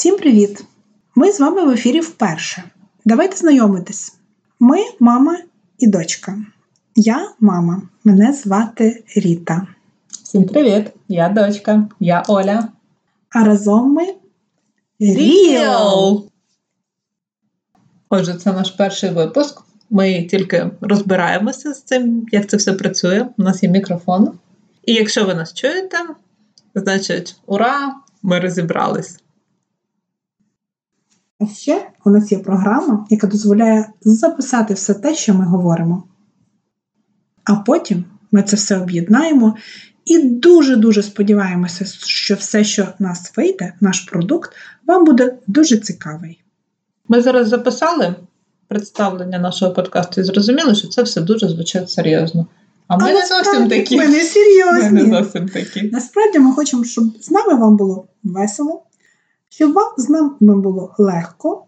Всім привіт! Ми з вами в ефірі вперше. Давайте знайомитись. Ми мама і дочка. Я мама. Мене звати Ріта. Всім привіт! Я дочка, я Оля. А разом ми Ріл! Отже, це наш перший випуск. Ми тільки розбираємося з цим, як це все працює. У нас є мікрофон. І якщо ви нас чуєте, значить, ура! Ми розібрались. А ще у нас є програма, яка дозволяє записати все те, що ми говоримо. А потім ми це все об'єднаємо і дуже-дуже сподіваємося, що все, що в нас вийде, наш продукт, вам буде дуже цікавий. Ми зараз записали представлення нашого подкасту і зрозуміли, що це все дуже звучить серйозно. А ми А не зовсім такі. Ми не Ми не зовсім такі. Насправді ми хочемо, щоб з нами вам було весело, щоб вам з нами було легко.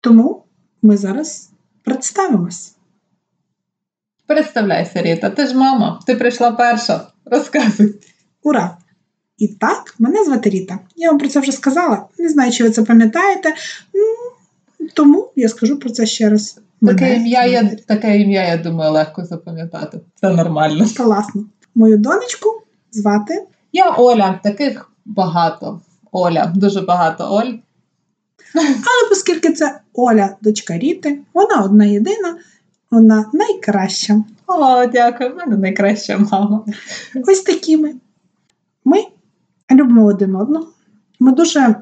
Тому ми зараз представимось. Представляйся, Ріта, ти ж мама, ти прийшла перша. Розказуй. Ура! І так, мене звати Ріта. Я вам про це вже сказала. Не знаю, чи ви це пам'ятаєте. Ну, Тому я скажу про це ще раз. Таке ім'я, я, таке ім'я, я думаю, легко запам'ятати. Це нормально. Класно. Мою донечку звати Я Оля, таких багато. Оля, дуже багато Оль. Але оскільки це Оля, дочка Ріти, вона одна єдина, вона найкраща. О, дякую, в мене найкраща мама. Ось такі ми. Ми любимо один одного. Ми дуже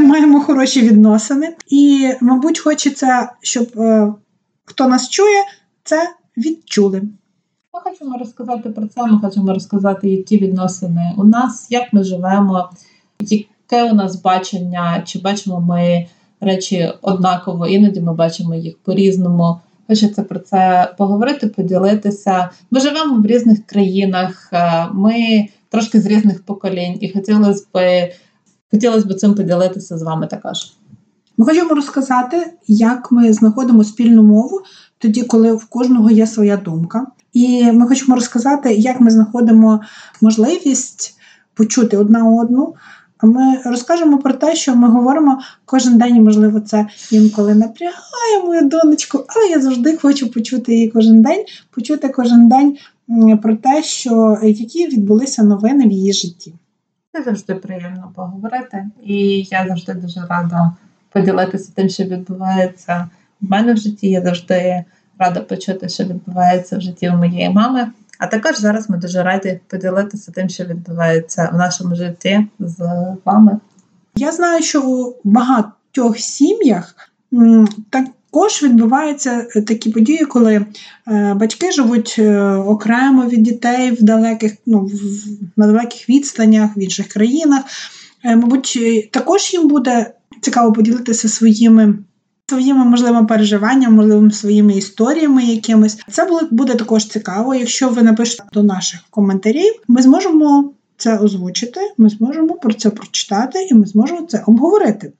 маємо хороші відносини. І, мабуть, хочеться, щоб е, хто нас чує, це відчули. Ми хочемо розказати про це, ми хочемо розказати, які відносини у нас, як ми живемо, яке у нас бачення, чи бачимо ми речі однаково, іноді ми бачимо їх по-різному. Хочеться про це поговорити, поділитися. Ми живемо в різних країнах, е, ми трошки з різних поколінь, і хотілося б хотілося б цим поділитися з вами також. Ми хочемо розказати, як ми знаходимо спільну мову тоді, коли в кожного є своя думка. І ми хочемо розказати, як ми знаходимо можливість почути одна одну. Ми розкажемо про те, що ми говоримо кожен день, можливо, це інколи напрягає мою донечку, але я завжди хочу почути її кожен день, почути кожен день про те, що які відбулися новини в її житті. Це завжди приємно поговорити, і я завжди дуже рада поділитися тим, що відбувається в мене в житті. Я завжди рада почути, що відбувається в житті у моєї мами. А також зараз ми дуже раді поділитися тим, що відбувається в нашому житті з вами. Я знаю, що у багатьох сім'ях також відбуваються такі події, коли е, батьки живуть е, окремо від дітей в далеких, ну, на далеких відстанях, в інших країнах. Е, Мабуть, також їм буде цікаво поділитися своїми. Своїми можливо переживаннями, можливо, своїми історіями якимись. Це буде також цікаво. Якщо ви напишете до наших коментарів, ми зможемо це озвучити, ми зможемо про це прочитати і ми зможемо це обговорити.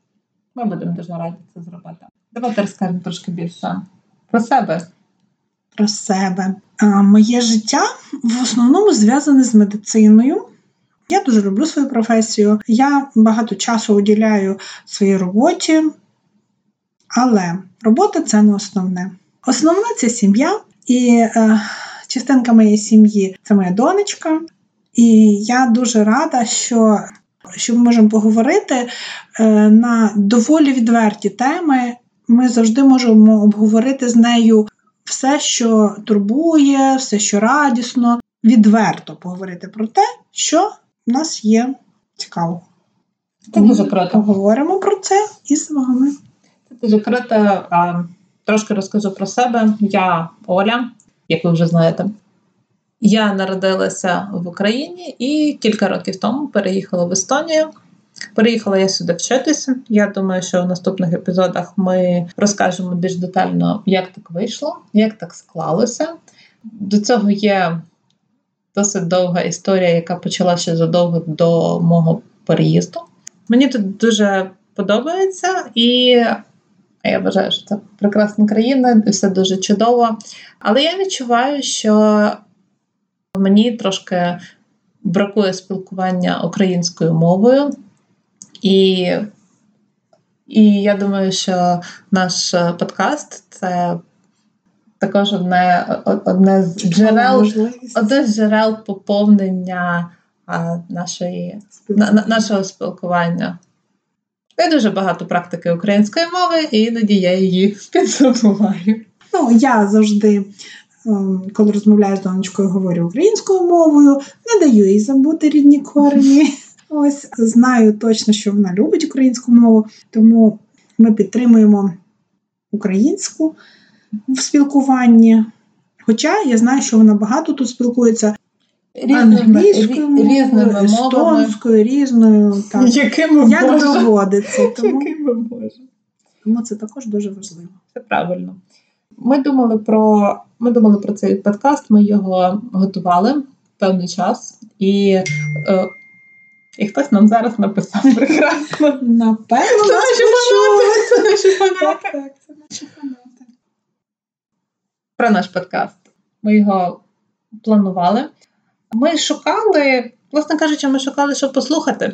Ми будемо дуже раді це зробити. Давайте розкажемо трошки більше про себе. Про себе. А, моє життя в основному зв'язане з медициною. Я дуже люблю свою професію. Я багато часу уділяю своїй роботі, але робота це не основне. Основне це сім'я, і е, частинка моєї сім'ї це моя донечка. І я дуже рада, що, що ми можемо поговорити е, на доволі відверті теми. Ми завжди можемо обговорити з нею все, що турбує, все, що радісно, відверто поговорити про те, що в нас є цікаво. Круто. Поговоримо про це із вами. А, Трошки розкажу про себе. Я Оля, як ви вже знаєте. Я народилася в Україні і кілька років тому переїхала в Естонію. Переїхала я сюди вчитися. Я думаю, що в наступних епізодах ми розкажемо більш детально, як так вийшло, як так склалося. До цього є досить довга історія, яка почалася задовго до мого переїзду. Мені тут дуже подобається, і я вважаю, що це прекрасна країна, все дуже чудово. Але я відчуваю, що мені трошки бракує спілкування українською мовою. І І я думаю, що наш е, подкаст це також одне одне з джерел одне з джерел поповнення нашої, на, нашого спілкування. Є дуже багато практики української мови, і іноді я її підзабуваю. Ну, я завжди, ем, коли розмовляю з донечкою, говорю українською мовою, не даю їй забути рідні корені. Ось знаю точно, що вона любить українську мову, тому ми підтримуємо українську в спілкуванні. Хоча я знаю, що вона багато тут спілкується англійською різними естонською, різною. Так. Якими Як Боже. доводиться. Тому, Якими Боже. тому це також дуже важливо. Це правильно. Ми думали про ми думали про цей подкаст, ми його готували певний час, і е, і хтось нам зараз написав прекрасно. Напевно, це наші фанати. Про наш подкаст. Ми його планували. Ми шукали, власне кажучи, ми шукали, що послухати.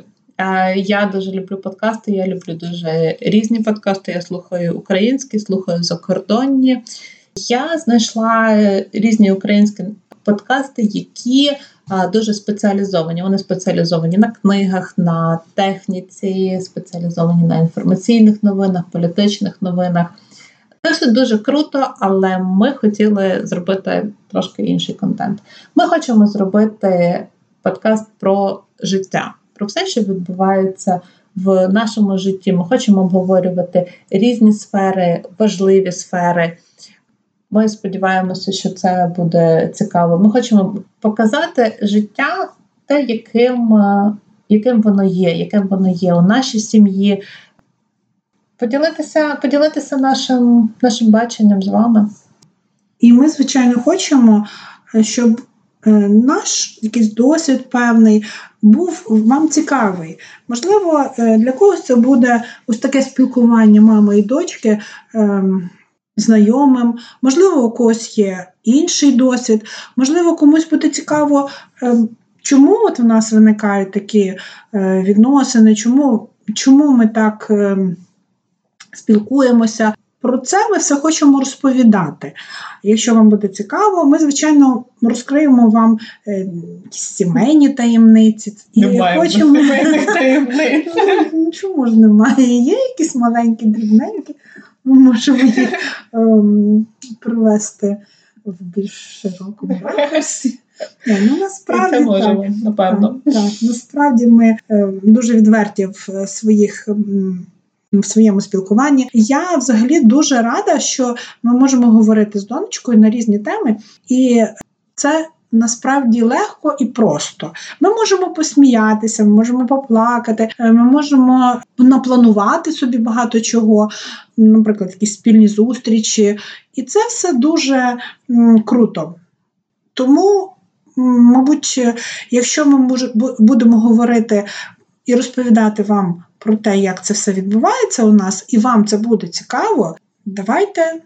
Я дуже люблю подкасти, я люблю дуже різні подкасти. Я слухаю українські, слухаю закордонні. Я знайшла різні українські подкасти, які дуже спеціалізовані. Вони спеціалізовані на книгах, на техніці, спеціалізовані на інформаційних новинах, політичних новинах. Це все дуже круто, але ми хотіли зробити трошки інший контент. Ми хочемо зробити подкаст про життя, про все, що відбувається в нашому житті. Ми хочемо обговорювати різні сфери, важливі сфери. Ми сподіваємося, що це буде цікаво. Ми хочемо показати життя, те, яким яким воно є, яким воно є у нашій сім'ї, поділитися поділитися нашим, нашим баченням з вами. І ми, звичайно, хочемо, е, щоб е, наш якийсь досвід певний був вам цікавий. Можливо, е, для когось це буде ось таке спілкування мами і дочки. Ем, знайомим, можливо, у когось є інший досвід, можливо, комусь буде цікаво, ем, чому от у нас виникають такі відносини, чому чому ми так ем, спілкуємося. Про це ми все хочемо розповідати. Якщо вам буде цікаво, ми, звичайно, розкриємо вам е, сімейні таємниці. І Немає хочемо... сімейних таємниць. Чому ж немає? Є якісь маленькі дрібненькі, ми можемо їх ем, привести в більш широкому ракурсі. Ну, насправді, це можемо, так, напевно. Так, так, Насправді ми е, дуже відверті в своїх в своєму спілкуванні. Я взагалі дуже рада, що ми можемо говорити з донечкою на різні теми, і це. Насправді легко і просто. Ми можемо посміятися, ми можемо поплакати, е, ми можемо напланувати собі багато чого, наприклад, якісь спільні зустрічі. І це все дуже круто. Тому, мабуть, якщо ми будемо говорити і розповідати вам про те, як це все відбувається у нас, і вам це буде цікаво, давайте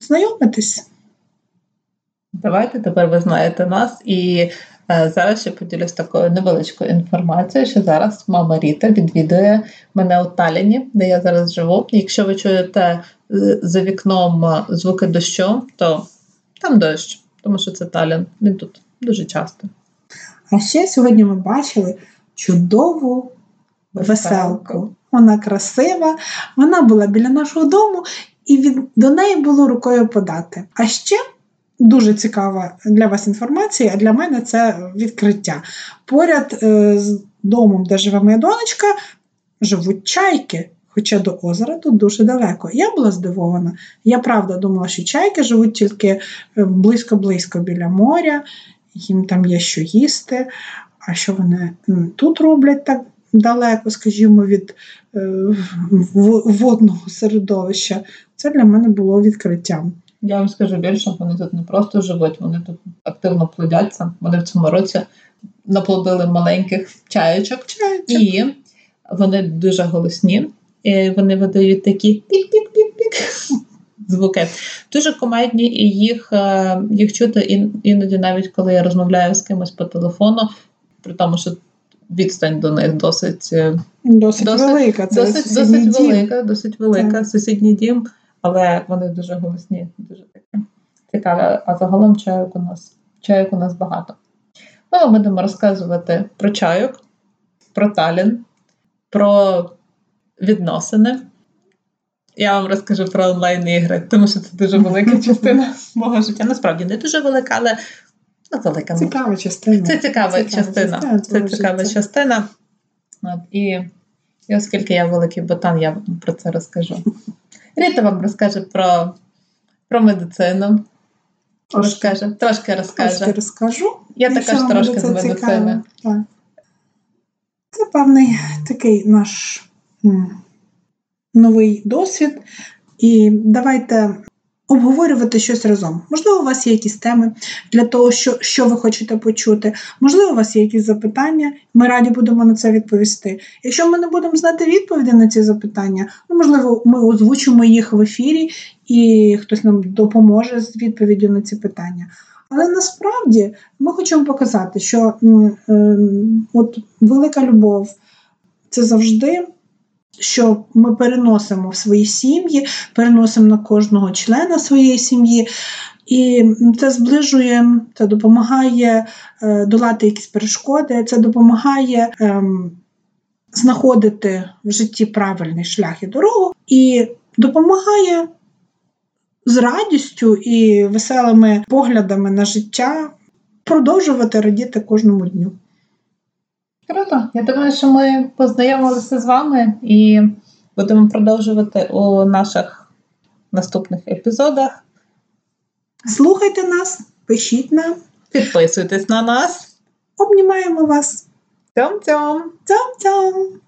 знайомитись. Давайте тепер ви знаєте нас, і е, зараз ще поділюсь такою невеличкою інформацією, що зараз мама Ріта відвідує мене у Таліні, де я зараз живу. Якщо ви чуєте е, за вікном е, звуки дощу, то там дощ, тому що це Талін. Він тут дуже часто. А ще сьогодні ми бачили чудову веселку. Вона красива, вона була біля нашого дому, і від, до неї було рукою подати. А ще дуже цікава для вас інформація, а для мене це відкриття. Поряд е, з домом, де живе моя донечка, живуть чайки. Хоча до озера тут дуже далеко. Я була здивована. Я правда думала, що чайки живуть тільки е, близько-близько біля моря, їм там є що їсти. А що вони тут роблять так далеко, скажімо, від е, водного середовища. Це для мене було відкриттям. Я вам скажу більше, вони тут не просто живуть, вони тут активно плодяться. Вони в цьому році наплодили маленьких чаєчок, чаєчок. і вони дуже голосні. І Вони видають такі пік-пік-пік-пік звуки. Дуже комедні, і їх е, їх чути іноді, навіть коли я розмовляю з кимось по телефону, при тому, що відстань до них досить е, Досить, Досить- велика. Це досить, досить дім. велика, досить велика, Так. сусідній дім, але вони дуже голосні, дуже таке цікаве. А загалом чайок у нас чайок у нас багато. Ну, ми будемо розказувати про чайок, про Талін, про відносини. Я вам розкажу про онлайн-ігри, тому що це дуже велика частина мого життя. Насправді не дуже велика, але ну, велика. ну, Цікава частина. це цікава, Цікава частина. частина Це цікава життя. частина. От, і, і оскільки я великий ботан, я вам про це розкажу. Ріта вам розкаже про, про медицину. Розкаже, трошки розкаже. Трошки розкажу. Я Якщо також трошки з медицини. Так. Це певний такий наш новий досвід. І давайте обговорювати щось разом. Можливо, у вас є якісь теми для того, що, що ви хочете почути. Можливо, у вас є якісь запитання. Ми раді будемо на це відповісти. Якщо ми не будемо знати відповіді на ці запитання, ну можливо, ми озвучимо їх в ефірі, і хтось нам допоможе з відповіддю на ці питання. Але насправді ми хочемо показати, що м, ем, от велика любов це завжди, що ми переносимо в свої сім'ї, переносимо на кожного члена своєї сім'ї. І це зближує, це допомагає е, долати якісь перешкоди, це допомагає ем, знаходити в житті правильний шлях і дорогу, і допомагає з радістю і веселими поглядами на життя продовжувати радіти кожному дню. Круто. Я думаю, що ми познайомилися з вами і будемо продовжувати у наших наступних епізодах. Слухайте нас, пишіть нам, Підписуйтесь на нас. обнімаємо вас. Цьом-цьом! Цьом-цьом!